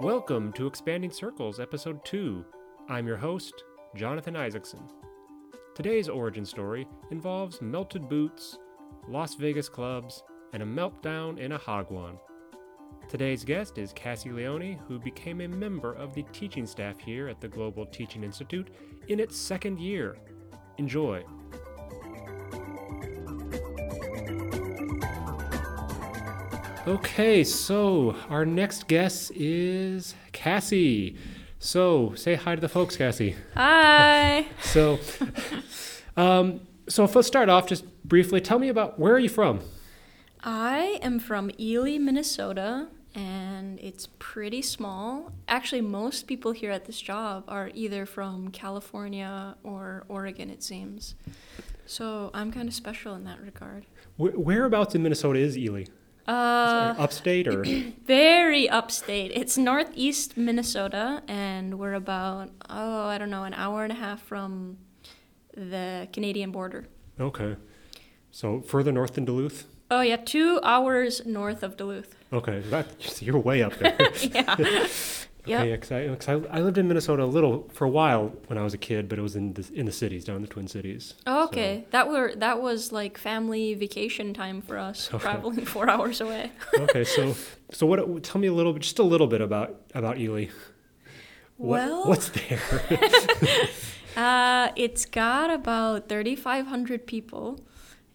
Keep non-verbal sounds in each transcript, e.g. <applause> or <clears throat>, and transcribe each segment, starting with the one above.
Welcome to Expanding Circles, Episode 2. I'm your host, Jonathan Isaacson. Today's origin story involves melted boots, Las Vegas clubs, and a meltdown in a hagwon. Today's guest is Cassie Leone, who became a member of the teaching staff here at the Global Teaching Institute in its second year. Enjoy. Okay, so our next guest is Cassie. So say hi to the folks, Cassie. Hi. <laughs> So, um, so if let's start off just briefly. Tell me about where are you from? I am from Ely, Minnesota, and it's pretty small. Actually, most people here at this job are either from California or Oregon, it seems. So I'm kind of special in that regard. Wh- whereabouts in Minnesota is Ely? Uh, Upstate or? <clears throat> very upstate. It's northeast Minnesota, and we're about, oh, I don't know, an hour and a half from the Canadian border. Okay. So further north than Duluth? Oh, yeah, two hours north of Duluth. Okay, that, <laughs> you're way up there. <laughs> yeah. <laughs> Yep. Okay, 'cause I, 'cause I, I lived in Minnesota a little for a while when I was a kid, but it was in the, in the cities, down in the Twin Cities. Oh, okay. That were that was like family vacation time for us, <laughs> Okay. traveling four hours away. <laughs> okay, so so what? Tell me a little bit, just a little bit about about Ely. What, Well- what's there? <laughs> Uh, it's got about thirty five hundred people,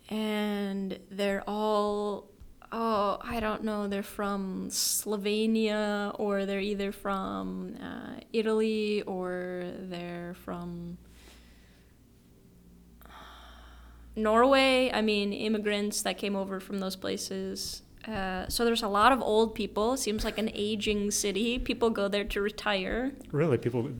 and they're don't know they're from Slovenia or they're either from uh, Italy or they're from Norway. I mean immigrants that came over from those places. Uh, so there's a lot of old people. Seems like an <laughs> aging city. People go there to retire. really, people.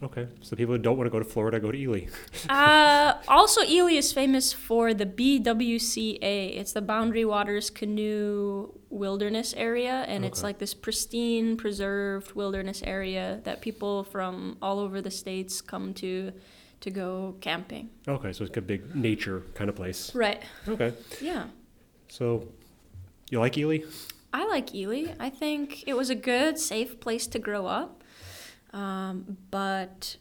Okay, so people who don't want to go to Florida go to Ely. Uh, also, Ely is famous for the BWCA. It's the Boundary Waters Canoe Wilderness Area, and it's like this pristine, preserved wilderness area that people from all over the states come to to go camping. Okay, so it's a big nature kind of place. Right. Okay, Yeah. so you like Ely? I like Ely. I think it was a good, safe place to grow up. Um, but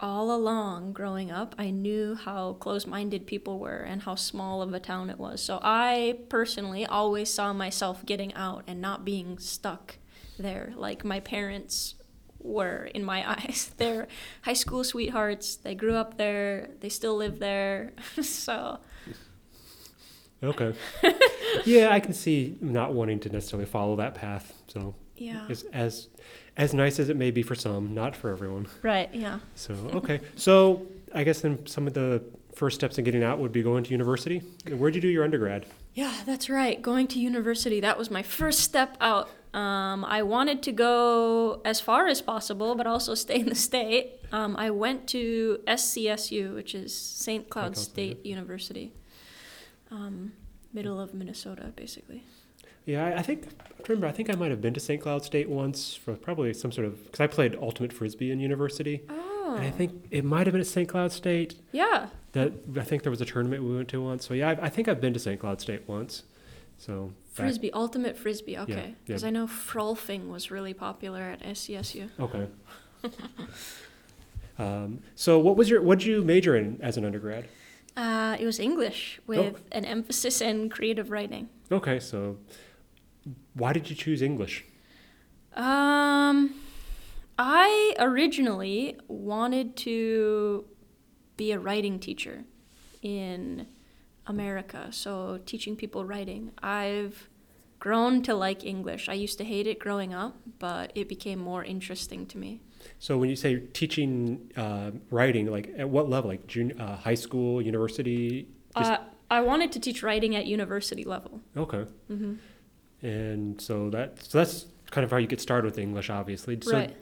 all along growing up, I knew how close minded people were and how small of a town it was. So I personally always saw myself getting out and not being stuck there like my parents were in my <laughs> eyes. They're high school sweethearts. They grew up there, they still live there. <laughs> so, Okay. <laughs> yeah, I can see not wanting to necessarily follow that path. So yeah. as as as nice as it may be for some, not for everyone. Right, yeah. So okay, so I guess then some of the first steps in getting out would be going to university. Where'd you do your undergrad? Yeah, that's right. Going to university, that was my first step out. Um, I wanted to go as far as possible, but also stay in the state. Um, I went to SCSU, which is St. Cloud State University, um, middle of Minnesota, basically. Yeah, I, I think I remember. I think I might have been to St. Cloud State once for probably some sort of because I played ultimate frisbee in university, Oh, and I think it might have been at St. Cloud State. yeah. That I think there was a tournament we went to once. So yeah, I, I think I've been to St. Cloud State once. So Frisbee, ultimate frisbee. Okay, yeah. because I know frolfing was really popular at SCSU. Okay. <laughs> um, so what was your what did you major in as an undergrad? Uh, it was English with an emphasis in creative writing. Okay, so why did you choose English? Um, I originally wanted to be a writing teacher in America, so teaching people writing. I've grown to like English. I used to hate it growing up, but it became more interesting to me. So when you say teaching uh, writing, like at what level? Like junior, uh, high school, university? Just, Uh, I wanted to teach writing at university level. okay. hmm And so that so that's kind of how you get started with English, obviously. So right.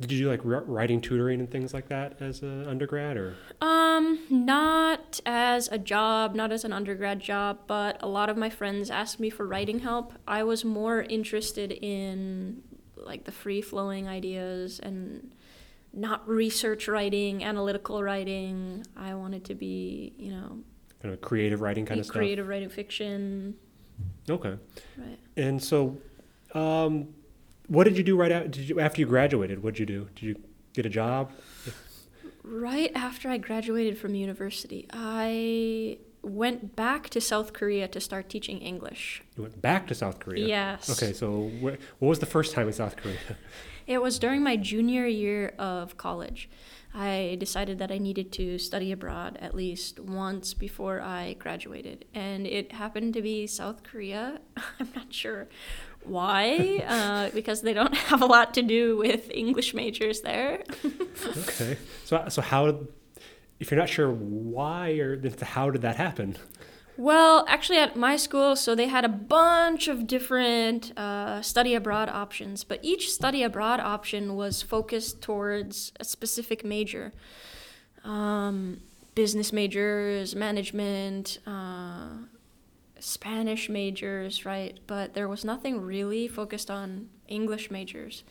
did you do like writing tutoring and things like that as an undergrad, or Um, not as a job, not as an undergrad job, but a lot of my friends asked me for writing help. I was more interested in like the free flowing ideas and not research writing, analytical writing. I wanted to be, you know, kind of creative writing kind of stuff? creative writing fiction. Okay. Right. And so Um, what did you do right after, did you, after you graduated? What did you do? Did you get a job? Right after I graduated from university, I went back to South Korea to start teaching English. You went back to South Korea. Yes. Okay, so wh- what was the first time in South Korea? <laughs> It was during my junior year of college. I decided that I needed to study abroad at least once before I graduated. And it happened to be South Korea. <laughs> I'm not sure why, <laughs> uh, because they don't have a lot to do with English majors there. okay, so so how, if you're not sure why or how did that happen? Well, actually, at my school, so they had a bunch of different uh, study abroad options, but each study abroad option was focused towards a specific major. Um, business majors, management, uh, Spanish majors, right? But there was nothing really focused on English majors.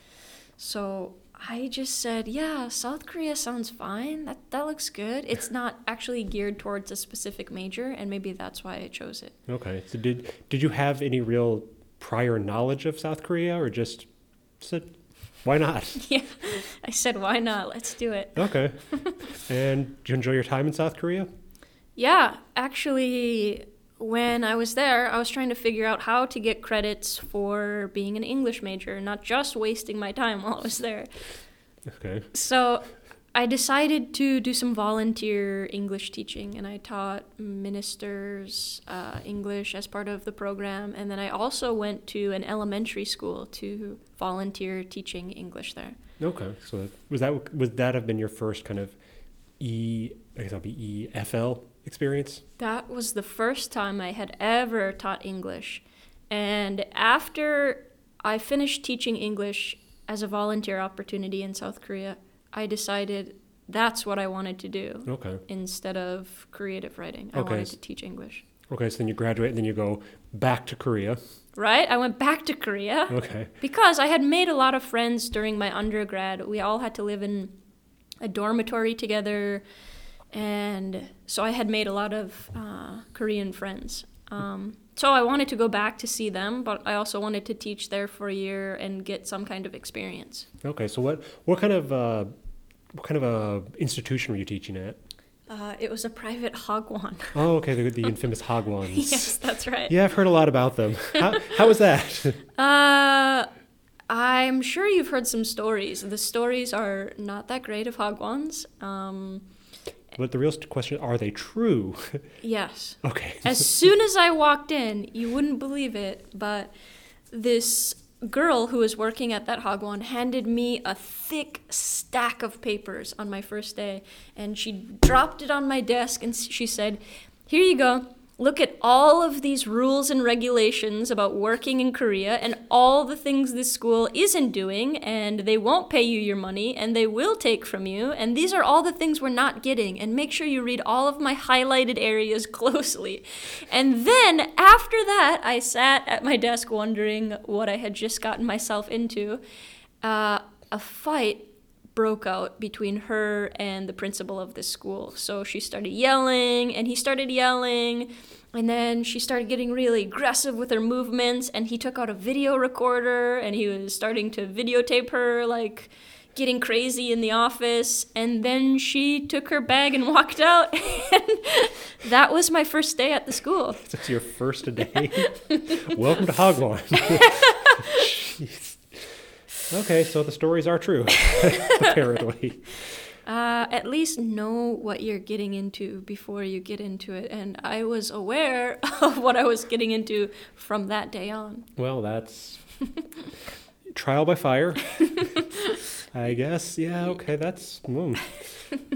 So I just said, yeah, South Korea sounds fine. That that looks good. It's not actually geared towards a specific major, and maybe that's why I chose it. Okay, so did did you have any real prior knowledge of South Korea, or just said, why not? <laughs> yeah, I said, why not? Let's do it. Okay, <laughs> and did you enjoy your time in South Korea? Yeah, actually, when I was there, I was trying to figure out how to get credits for being an English major, not just wasting my time <laughs> while I was there. Okay. So I decided to do some volunteer English teaching, and I taught ministers uh, English as part of the program. And then I also went to an elementary school to volunteer teaching English there. Okay, so was that would that have been your first kind of E? I guess that'll be EFL experience. That was the first time I had ever taught English. And after I finished teaching English as a volunteer opportunity in South Korea, I decided that's what I wanted to do Okay. instead of creative writing. I Okay. wanted to teach English. Okay, so then you graduate, and then you go back to Korea. Right? I went back to Korea Okay. because I had made a lot of friends during my undergrad. We all had to live in a dormitory together, and so I had made a lot of uh, Korean friends. Um, so I wanted to go back to see them, but I also wanted to teach there for a year and get some kind of experience. Okay, so what what kind of uh, what kind of uh, institution were you teaching at? Uh, it was a private hagwon. <laughs> Oh, okay, the, the <laughs> infamous Hagwons. yes, that's right. Yeah, I've heard a lot about them. How, how was that? <laughs> Uh, I'm sure you've heard some stories. The stories are not that great of hagwons. Um, but the real question: Are they true? <laughs> yes. Okay. As <laughs> soon as I walked in, you wouldn't believe it, but this girl who was working at that hagwon handed me a thick stack of papers on my first day, and she dropped it on my desk and she said, "Here you go. Look at all of these rules and regulations about working in Korea and all the things this school isn't doing, and they won't pay you your money and they will take from you. And these are all the things we're not getting. And make sure you read all of my highlighted areas <laughs> closely. And then after that, I sat at my desk wondering what I had just gotten myself into. Uh, a fight broke out between her and the principal of this school. So she started yelling, and he started yelling, and then she started getting really aggressive with her movements, and he took out a video recorder and he was starting to videotape her, like getting crazy in the office. And then she took her bag and walked out. <laughs> and that was my first day at the school. That's your first day. <laughs> Welcome to Hagwon. <laughs> Okay, so the stories are true, <laughs> apparently. Uh, at least know what you're getting into before you get into it. And I was aware <laughs> of what I was getting into from that day on. Well, that's <laughs> trial by fire. I guess. Yeah. Okay. That's. Mm.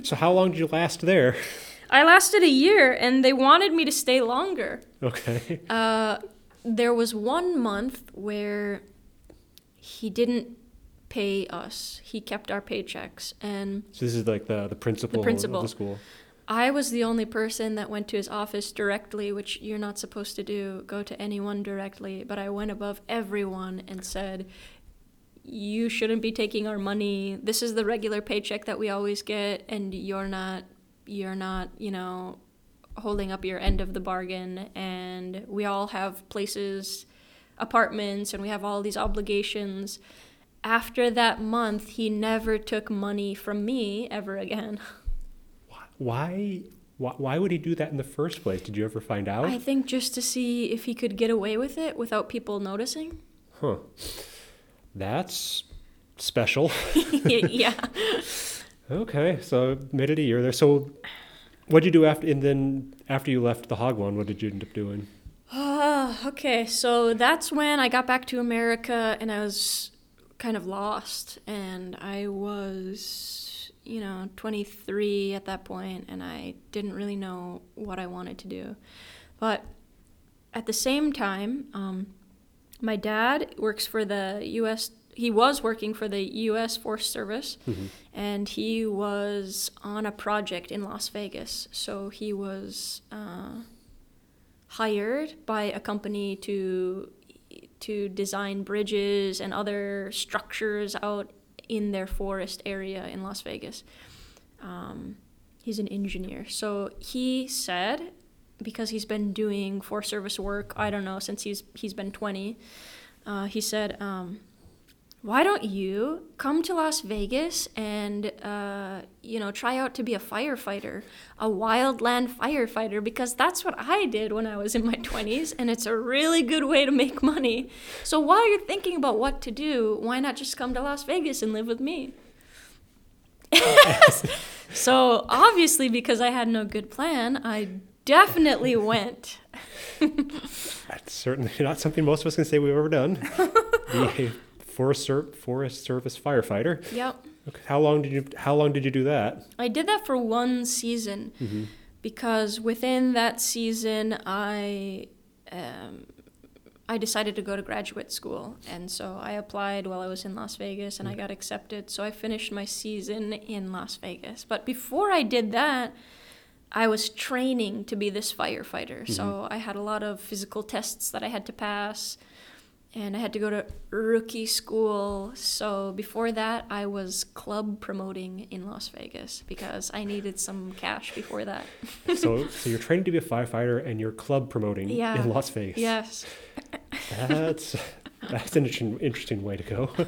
So, how long did you last there? I lasted a year and they wanted me to stay longer. Okay. Uh, there was one month where he didn't pay us. He kept our paychecks and So this is like the the principal, principal. of the school. I was the only person that went to his office directly, which you're not supposed to do, go to anyone directly, but I went above everyone and said, "You shouldn't be taking our money. This is the regular paycheck that we always get and you're not you're not, you know, holding up your end of the bargain and we all have places apartments and we have all these obligations. After that month, he never took money from me ever again. Why? Why, why would he do that in the first place? Did you ever find out? I think just to see if he could get away with it without people noticing. Huh. That's special. <laughs> <laughs> yeah. Okay, so made it a year there. So, what'd you do after? And then after you left the hagwon, what did you end up doing? Uh, okay, so that's when I got back to America and I was kind of lost. And I was, you know, 23 at that point, and I didn't really know what I wanted to do. But at the same time, um, my dad works for the U.S. He was working for the U.S. Forest Service, Mm-hmm. and he was on a project in Las Vegas. So he was uh, hired by a company to to design bridges and other structures out in their forest area in Las Vegas. Um, he's an engineer, so he said because he's been doing Forest Service work, I don't know, since he's he's been 20. Uh, he said, um, "Why don't you come to Las Vegas and uh, you know try out to be a firefighter, a wildland firefighter? Because that's what I did when I was in my 20s, and it's a really good way to make money. So while you're thinking about what to do, why not just come to Las Vegas and live with me?" <laughs> so obviously, because I had no good plan, I definitely went. <laughs> That's certainly not something most of us can say we've ever done. <laughs> forest ser- forest service firefighter. Yep. Okay, how long did you How long did you do that? I did that for one season Mm-hmm. because within that season, I um, I decided to go to graduate school, and so I applied while I was in Las Vegas, and I got accepted. So I finished my season in Las Vegas. But before I did that, I was training to be this firefighter. So I had a lot of physical tests that I had to pass. And I had to go to rookie school. So before that, I was club promoting in Las Vegas because I needed some cash before that. so, <laughs> so you're training to be a firefighter, and you're club promoting Yeah. in Las Vegas. Yes. That's that's an interesting, interesting way to go. <laughs>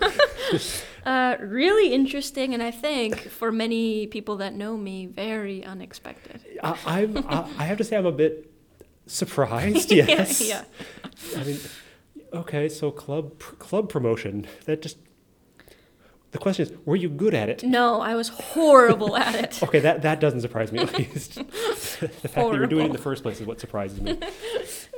Uh, really interesting, and I think for many people that know me, very unexpected. I, I'm, I, I have to say, I'm a bit <laughs> surprised. Yes. yeah. I mean, okay, so club pr- club promotion. That just the question is, were you good at it? No, I was horrible at it. <laughs> Okay, that that doesn't surprise me at least. <laughs> the fact that you were doing it in the first place is what surprises me. <laughs>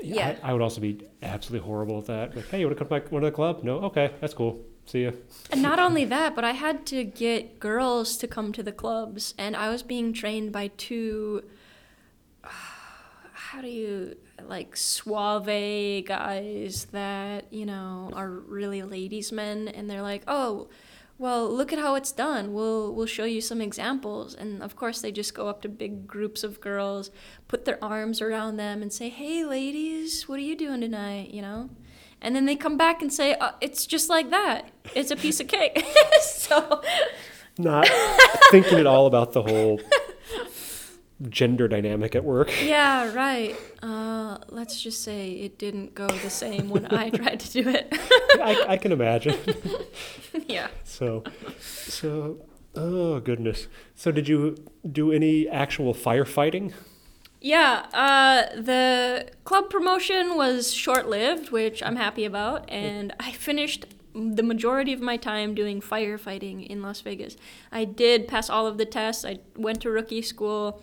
Yeah. I, I would also be absolutely horrible at that. Like, hey, you want to come to my, one of the club? No, okay, that's cool. See ya. And not only that, but I had to get girls to come to the clubs, and I was being trained by two. <sighs> How do you like suave guys that you know are really ladies' men, and they're like, oh. Well, look at how it's done. We'll we'll show you some examples. And of course, they just go up to big groups of girls, put their arms around them, and say, "Hey, ladies, what are you doing tonight?" You know, and then they come back and say, uh, "It's just like that. It's a piece of cake." <laughs> so, Not thinking at all about the whole gender dynamic at work. <laughs> yeah, right. Uh, let's just say it didn't go the same when I <laughs> tried to do it. I, I can imagine. <laughs> yeah. So, so, oh goodness. So, did you do any actual firefighting? Yeah, uh, the club promotion was short lived, which I'm happy about, and I finished the majority of my time doing firefighting in Las Vegas. I did pass all of the tests, I went to rookie school,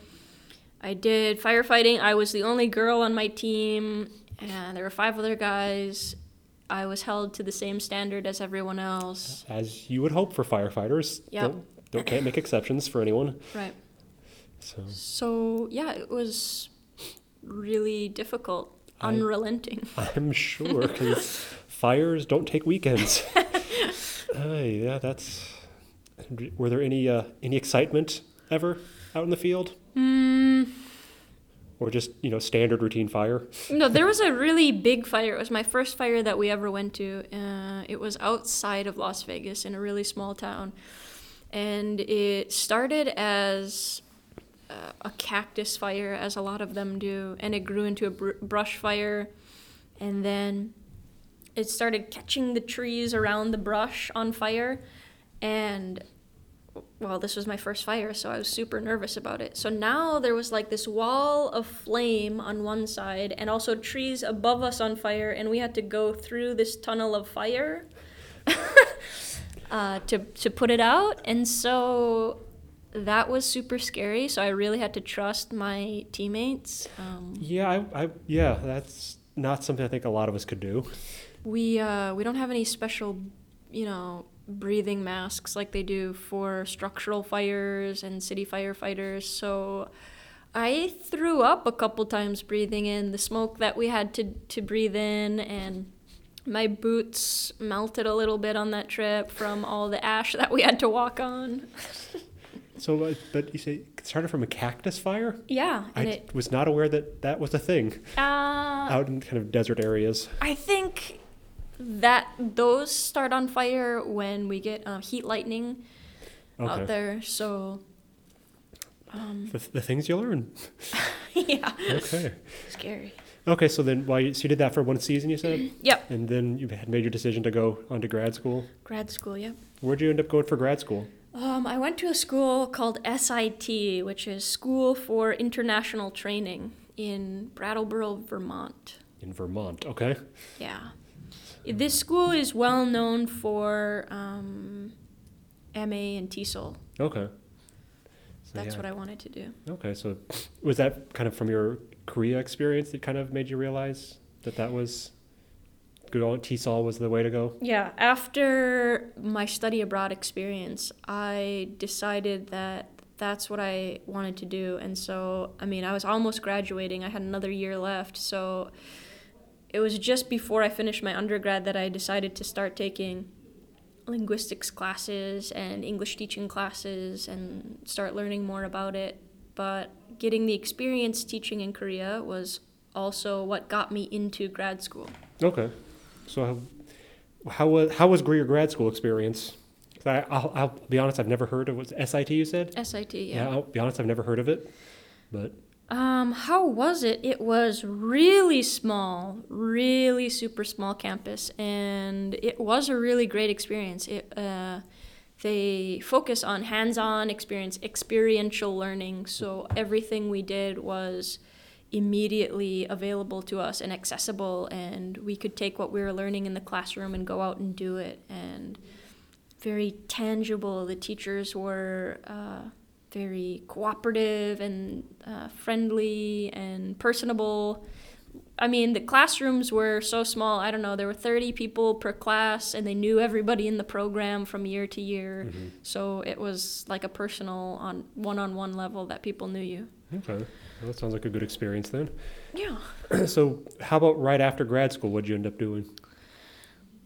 I did firefighting. I was the only girl on my team, and there were five other guys. I was held to the same standard as everyone else. As you would hope for firefighters. Yep. Don't, don't can't make exceptions for anyone. Right. So, So, yeah, it was really difficult, I- unrelenting. <laughs> I'm sure because fires don't take weekends. <laughs> uh, yeah, that's. Were there any uh, any excitement ever out in the field, Mm, or just you know standard routine fire? no, there was a really big fire. It was my first fire that we ever went to. Uh, it was outside of Las Vegas in a really small town. And it started as uh, a cactus fire, as a lot of them do, and it grew into a br- brush fire. And then it started catching the trees around the brush on fire, and well, this was my first fire, so I was super nervous about it. So now there was like this wall of flame on one side, and also trees above us on fire, and we had to go through this tunnel of fire <laughs> uh, to to put it out. And so that was super scary. So I really had to trust my teammates. Um, Yeah, I, I yeah, that's not something I think a lot of us could do. we uh, we don't have any special, you know, breathing masks like they do for structural fires and city firefighters. So I threw up a couple times breathing in the smoke that we had to to breathe in and. My boots melted a little bit on that trip from all the ash that we had to walk on. <laughs> So, uh, but you say it started from a cactus fire? Yeah, I it was not aware that that was a thing uh, out in kind of desert areas. I think that those start on fire when we get uh, heat lightning Okay. out there. So, um, The, the things you learn. <laughs> <laughs> yeah, Okay. scary. Okay, so then why you, so you did that for one season, you said, <clears throat> Yep, and then you had made your decision to go on to grad school. grad school. Yep. Where'd you end up going for grad school? Um, I went to a school called SIT, which is School for International Training in Brattleboro, Vermont. In Vermont. Okay. Yeah. This school is well known for um, MA and TESOL. Okay. So, That's yeah. what I wanted to do. Okay, so was that kind of from your Korea experience that kind of made you realize that that was good on TESOL was the way to go? Yeah, after my study abroad experience, I decided that that's what I wanted to do. And so, I mean, I was almost graduating, I had another year left. So, it was just before I finished my undergrad that I decided to start taking linguistics classes and English teaching classes and start learning more about it. But getting the experience teaching in Korea was also what got me into grad school. Okay. So how, how was how was your grad school experience? I, I'll, I'll be honest, I've never heard of it. Was SIT you said? SIT, Yeah. I'll be honest, I've never heard of it. But Um, how was it? It was really small, really super small campus, and it was a really great experience. It uh, they focus on hands-on experience, experiential learning. So everything we did was immediately available to us and accessible, and we could take what we were learning in the classroom and go out and do it. And very tangible. The teachers were. Uh, very cooperative and uh, friendly and personable. I mean, the classrooms were so small. I don't know. There were 30 people per class, and they knew everybody in the program from year to year. mhm. So it was like a personal, on one-on-one level that people knew you. okay, well, that sounds like a good experience then. Yeah. <clears throat> so how about right after grad school? What'd you end up doing?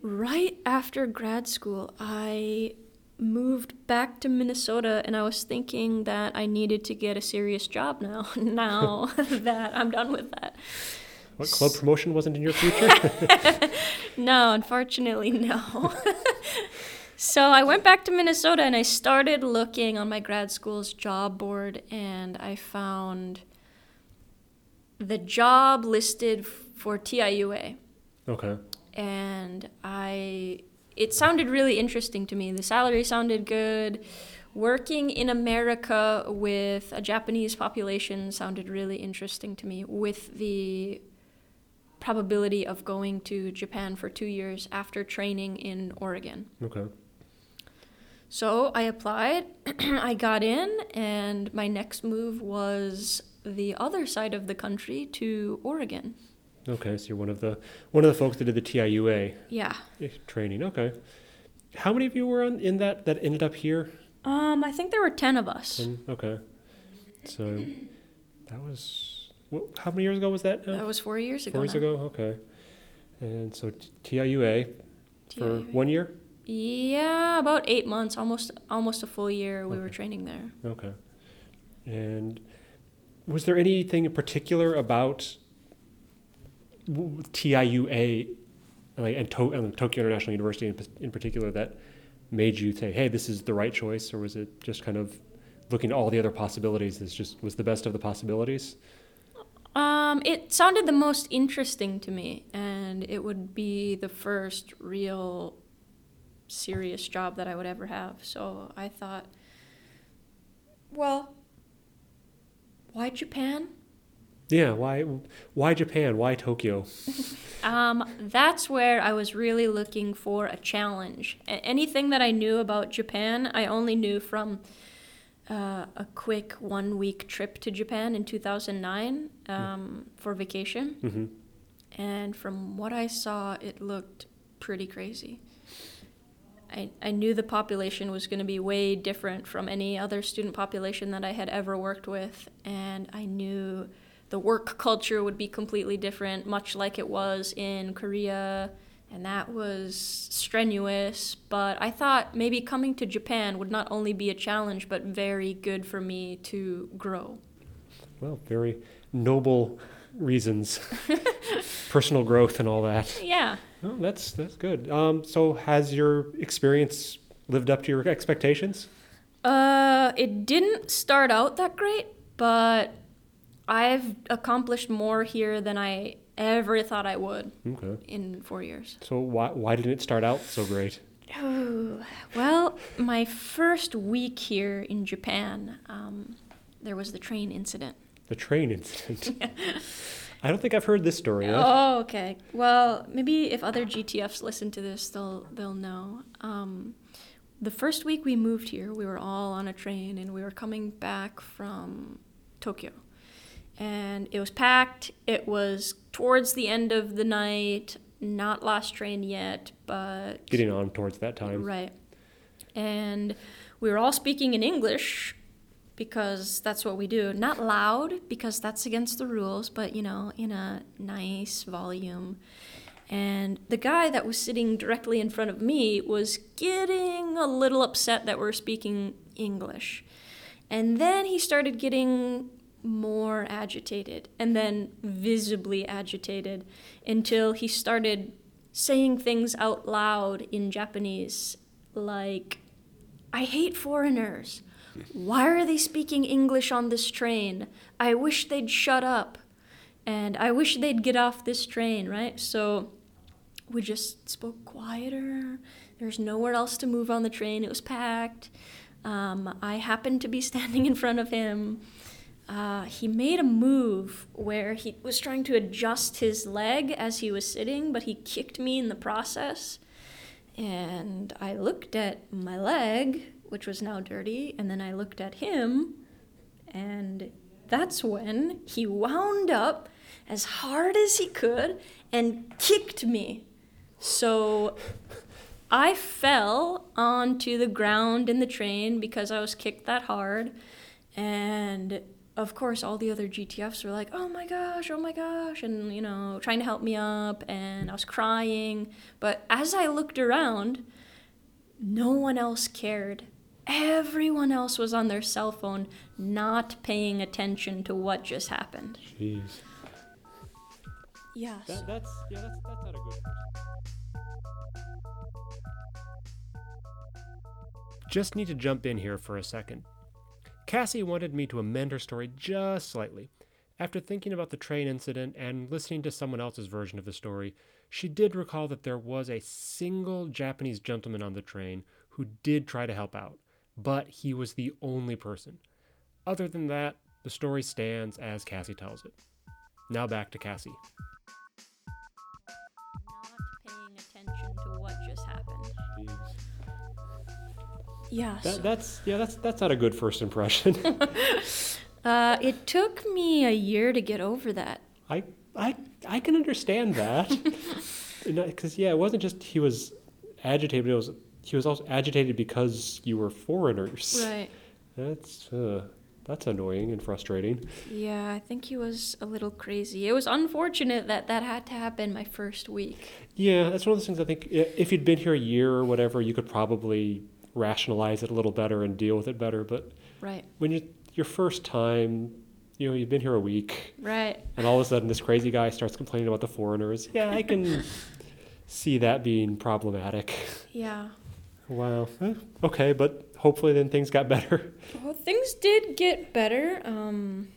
Right after grad school, I moved back to Minnesota and I was thinking that I needed to get a serious job now. <laughs> now <laughs> that I'm done with that. What club promotion wasn't in your future? <laughs> No, unfortunately, no. so I went back to Minnesota and I started looking on my grad school's job board and I found the job listed for TIUA. okay. And I it sounded really interesting to me. The salary sounded good. Working in America with a Japanese population sounded really interesting to me with the probability of going to Japan for 2 years after training in Oregon. Okay. So I applied, <clears throat> I got in, and my next move was the other side of the country to Oregon. Okay. So you're one of the one of the folks that did the TIUA Yeah. training. Okay. How many of you were on in that that ended up here? Um, I think there were 10 of us. And, okay. So that was how many years ago was that? Now? That was four years ago. Four years now. ago. Okay. And so t- TIUA for one year. Yeah, about eight months, almost almost a full year. We were training there. Okay. And was there anything in particular about TIUA like, and, to- and Tokyo International University in, in particular that made you say, "Hey, this is the right choice," or was it just kind of looking at all the other possibilities? This just was the best of the possibilities. Um, it sounded the most interesting to me, and it would be the first real serious job that I would ever have. So I thought, well, why Japan? Yeah, why why Japan? Why Tokyo? <laughs> Um, that's where I was really looking for a challenge. A- anything that I knew about Japan, I only knew from uh, a quick one week trip to Japan in 2009 um, for vacation. hmm And from what I saw, it looked pretty crazy. I, I knew the population was going to be way different from any other student population that I had ever worked with. And I knew the work culture would be completely different, much like it was in Korea. And that was strenuous. But I thought maybe coming to Japan would not only be a challenge, but very good for me to grow. Well, very noble reasons, <laughs> personal growth and all that. Yeah. Oh, that's that's good. Um, so has your experience lived up to your expectations? Uh, it didn't start out that great, but I've accomplished more here than I ever thought I would Okay. in four years. So why why didn't it start out so great? Oh, <sighs> well, my first week here in Japan, um, there was the train incident. The train incident. <laughs> I don't think I've heard this story yet. Oh, okay. Well, maybe if other GTFs listen to this, they'll they'll know. Um, the first week we moved here, we were all on a train and we were coming back from Tokyo. And it was packed. It was towards the end of the night, not last train yet, but Getting on towards that time. Right. And we were all speaking in English because that's what we do. Not loud because that's against the rules, but you know, in a nice volume. And the guy that was sitting directly in front of me was getting a little upset that we're speaking English. And then he started getting more agitated and then visibly agitated until he started saying things out loud in Japanese like, I hate foreigners. Why are they speaking English on this train? I wish they'd shut up. And I wish they'd get off this train, right? So we just spoke quieter. There's nowhere else to move on the train. It was packed. Um, I happened to be standing in front of him. Uh, he made a move where he was trying to adjust his leg as he was sitting, but he kicked me in the process. And I looked at my leg, which was now dirty, and then I looked at him, and that's when he wound up as hard as he could and kicked me. So I fell onto the ground in the train because I was kicked that hard. And of course, all the other GTFs were like, oh my gosh, oh my gosh, and you know, trying to help me up. And I was crying. But as I looked around, no one else cared. Everyone else was on their cell phone, not paying attention to what just happened. Jeez. Yes. That, that's yeah, that's that's not a good question. Just need to jump in here for a second. Cassie wanted me to amend her story just slightly. After thinking about the train incident and listening to someone else's version of the story, she did recall that there was a single Japanese gentleman on the train who did try to help out, but he was the only person. Other than that, the story stands as Cassie tells it. Now back to Cassie. Yes. That, that's yeah, that's that's not a good first impression. <laughs> <laughs> Uh, it took me a year to get over that. I I I can understand that <laughs> because yeah, it wasn't just he was agitated. It was he was also agitated because you were foreigners. Right. That's uh, that's annoying and frustrating. Yeah, I think he was a little crazy. It was unfortunate that that had to happen my first week. Yeah, that's one of those things. I think if you'd been here a year or whatever, you could probably rationalize it a little better and deal with it better. But Right. when you your first time, you know, you've been here a week, Right. and all of a sudden this crazy guy starts complaining about the foreigners. Yeah, I can <laughs> see that being problematic. Yeah. Wow. Eh, Okay, but hopefully then things got better. Well, things did get better. Um,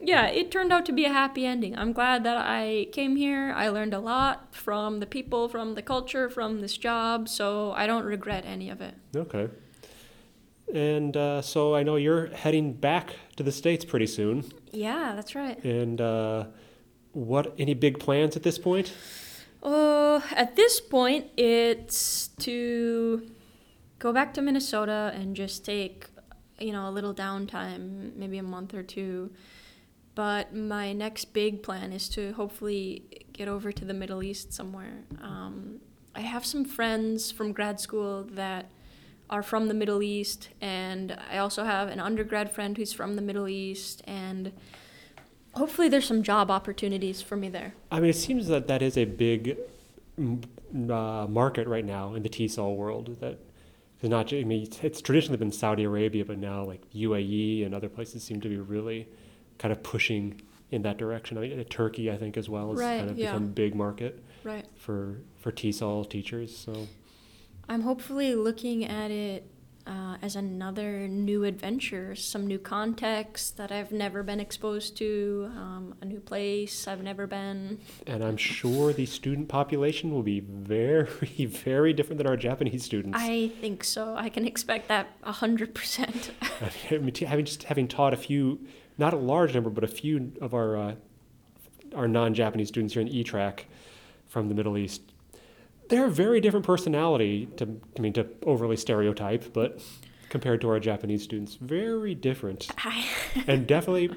yeah, it turned out to be a happy ending. I'm glad that I came here. I learned a lot from the people, from the culture, from this job, so I don't regret any of it. Okay. And uh, so I know you're heading back to the States pretty soon. Yeah, that's right. And uh, what, any big plans at this point? Uh, at this point, it's to go back to Minnesota and just take, you know, a little downtime, maybe a month or two. But my next big plan is to hopefully get over to the Middle East somewhere. Um, I have some friends from grad school that are from the Middle East, and I also have an undergrad friend who's from the Middle East, and hopefully there's some job opportunities for me there. I mean, it seems that that is a big uh, market right now in the TESOL world. That is not. I mean, it's traditionally been Saudi Arabia, but now like UAE and other places seem to be really kind of pushing in that direction. I mean, Turkey, I think, as well, has Right, kind of yeah. become a big market Right. for for TESOL teachers. So I'm hopefully looking at it uh, as another new adventure, some new context that I've never been exposed to, um, a new place I've never been. And I'm sure the student population will be very, <laughs> very different than our Japanese students. I think so. I can expect that a hundred percent. <laughs> I mean, having just having taught a few, not a large number, but a few of our uh, our non-Japanese students here in E-Track from the Middle East, they're a very different personality. To I mean, to overly stereotype, but compared to our Japanese students, very different, <laughs> and definitely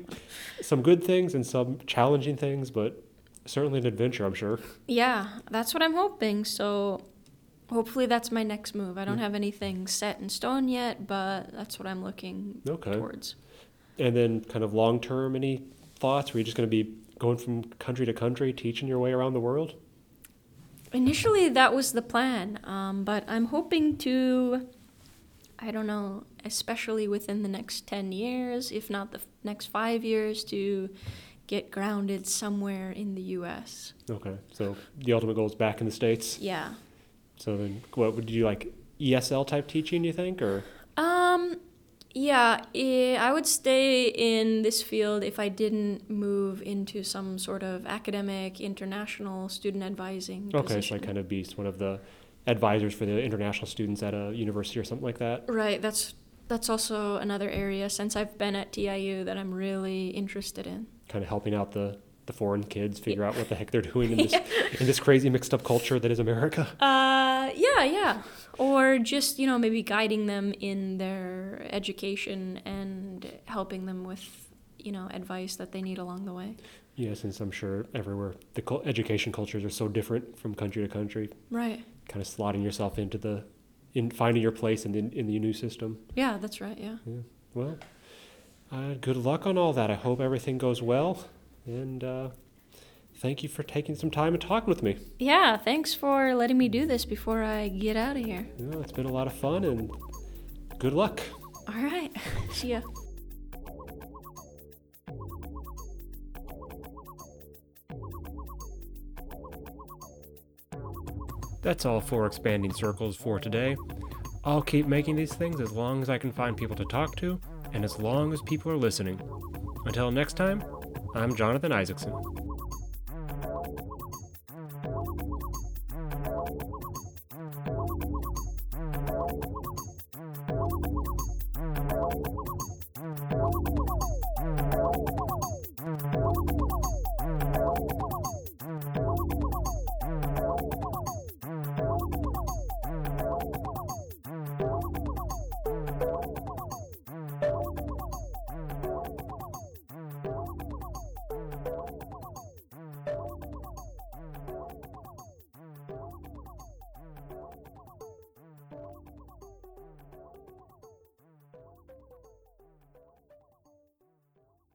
some good things and some challenging things, but certainly an adventure, I'm sure. yeah, that's what I'm hoping. So hopefully that's my next move. I don't have anything set in stone yet, but that's what I'm looking Okay. towards. And then, kind of long term, any thoughts? Were you just going to be going from country to country, teaching your way around the world? Initially, that was the plan, um, but I'm hoping to, I don't know, especially within the next 10 years, if not the f- next five years, to get grounded somewhere in the US. Okay, so the ultimate goal is back in the states. Yeah. So then, what would you like ESL type teaching? You think, or Um, yeah, eh, I would stay in this field if I didn't move into some sort of academic, international student advising okay, so. I kind of be one of the advisors for the international students at a university or something like that. Right, that's that's also another area since I've been at TIU that I'm really interested in. Kind of helping out the the foreign kids figure out what the heck they're doing in <laughs> this in this crazy mixed up culture that is America. Uh, yeah, yeah. Or just, you know, maybe guiding them in their education and helping them with, you know, advice that they need along the way. Yeah, since I'm sure everywhere the education cultures are so different from country to country. Right. Kind of slotting yourself into the in finding your place in the in the new system. Yeah, that's right, yeah. Well, uh, good luck on all that. I hope everything goes well. And uh, thank you for taking some time and talking with me. Yeah, thanks for letting me do this before I get out of here. You know, it's been a lot of fun and good luck. All right. <laughs> See ya. That's all for Expanding Circles for today. I'll keep making these things as long as I can find people to talk to and as long as people are listening. Until next time, I'm Jonathan Isaacson.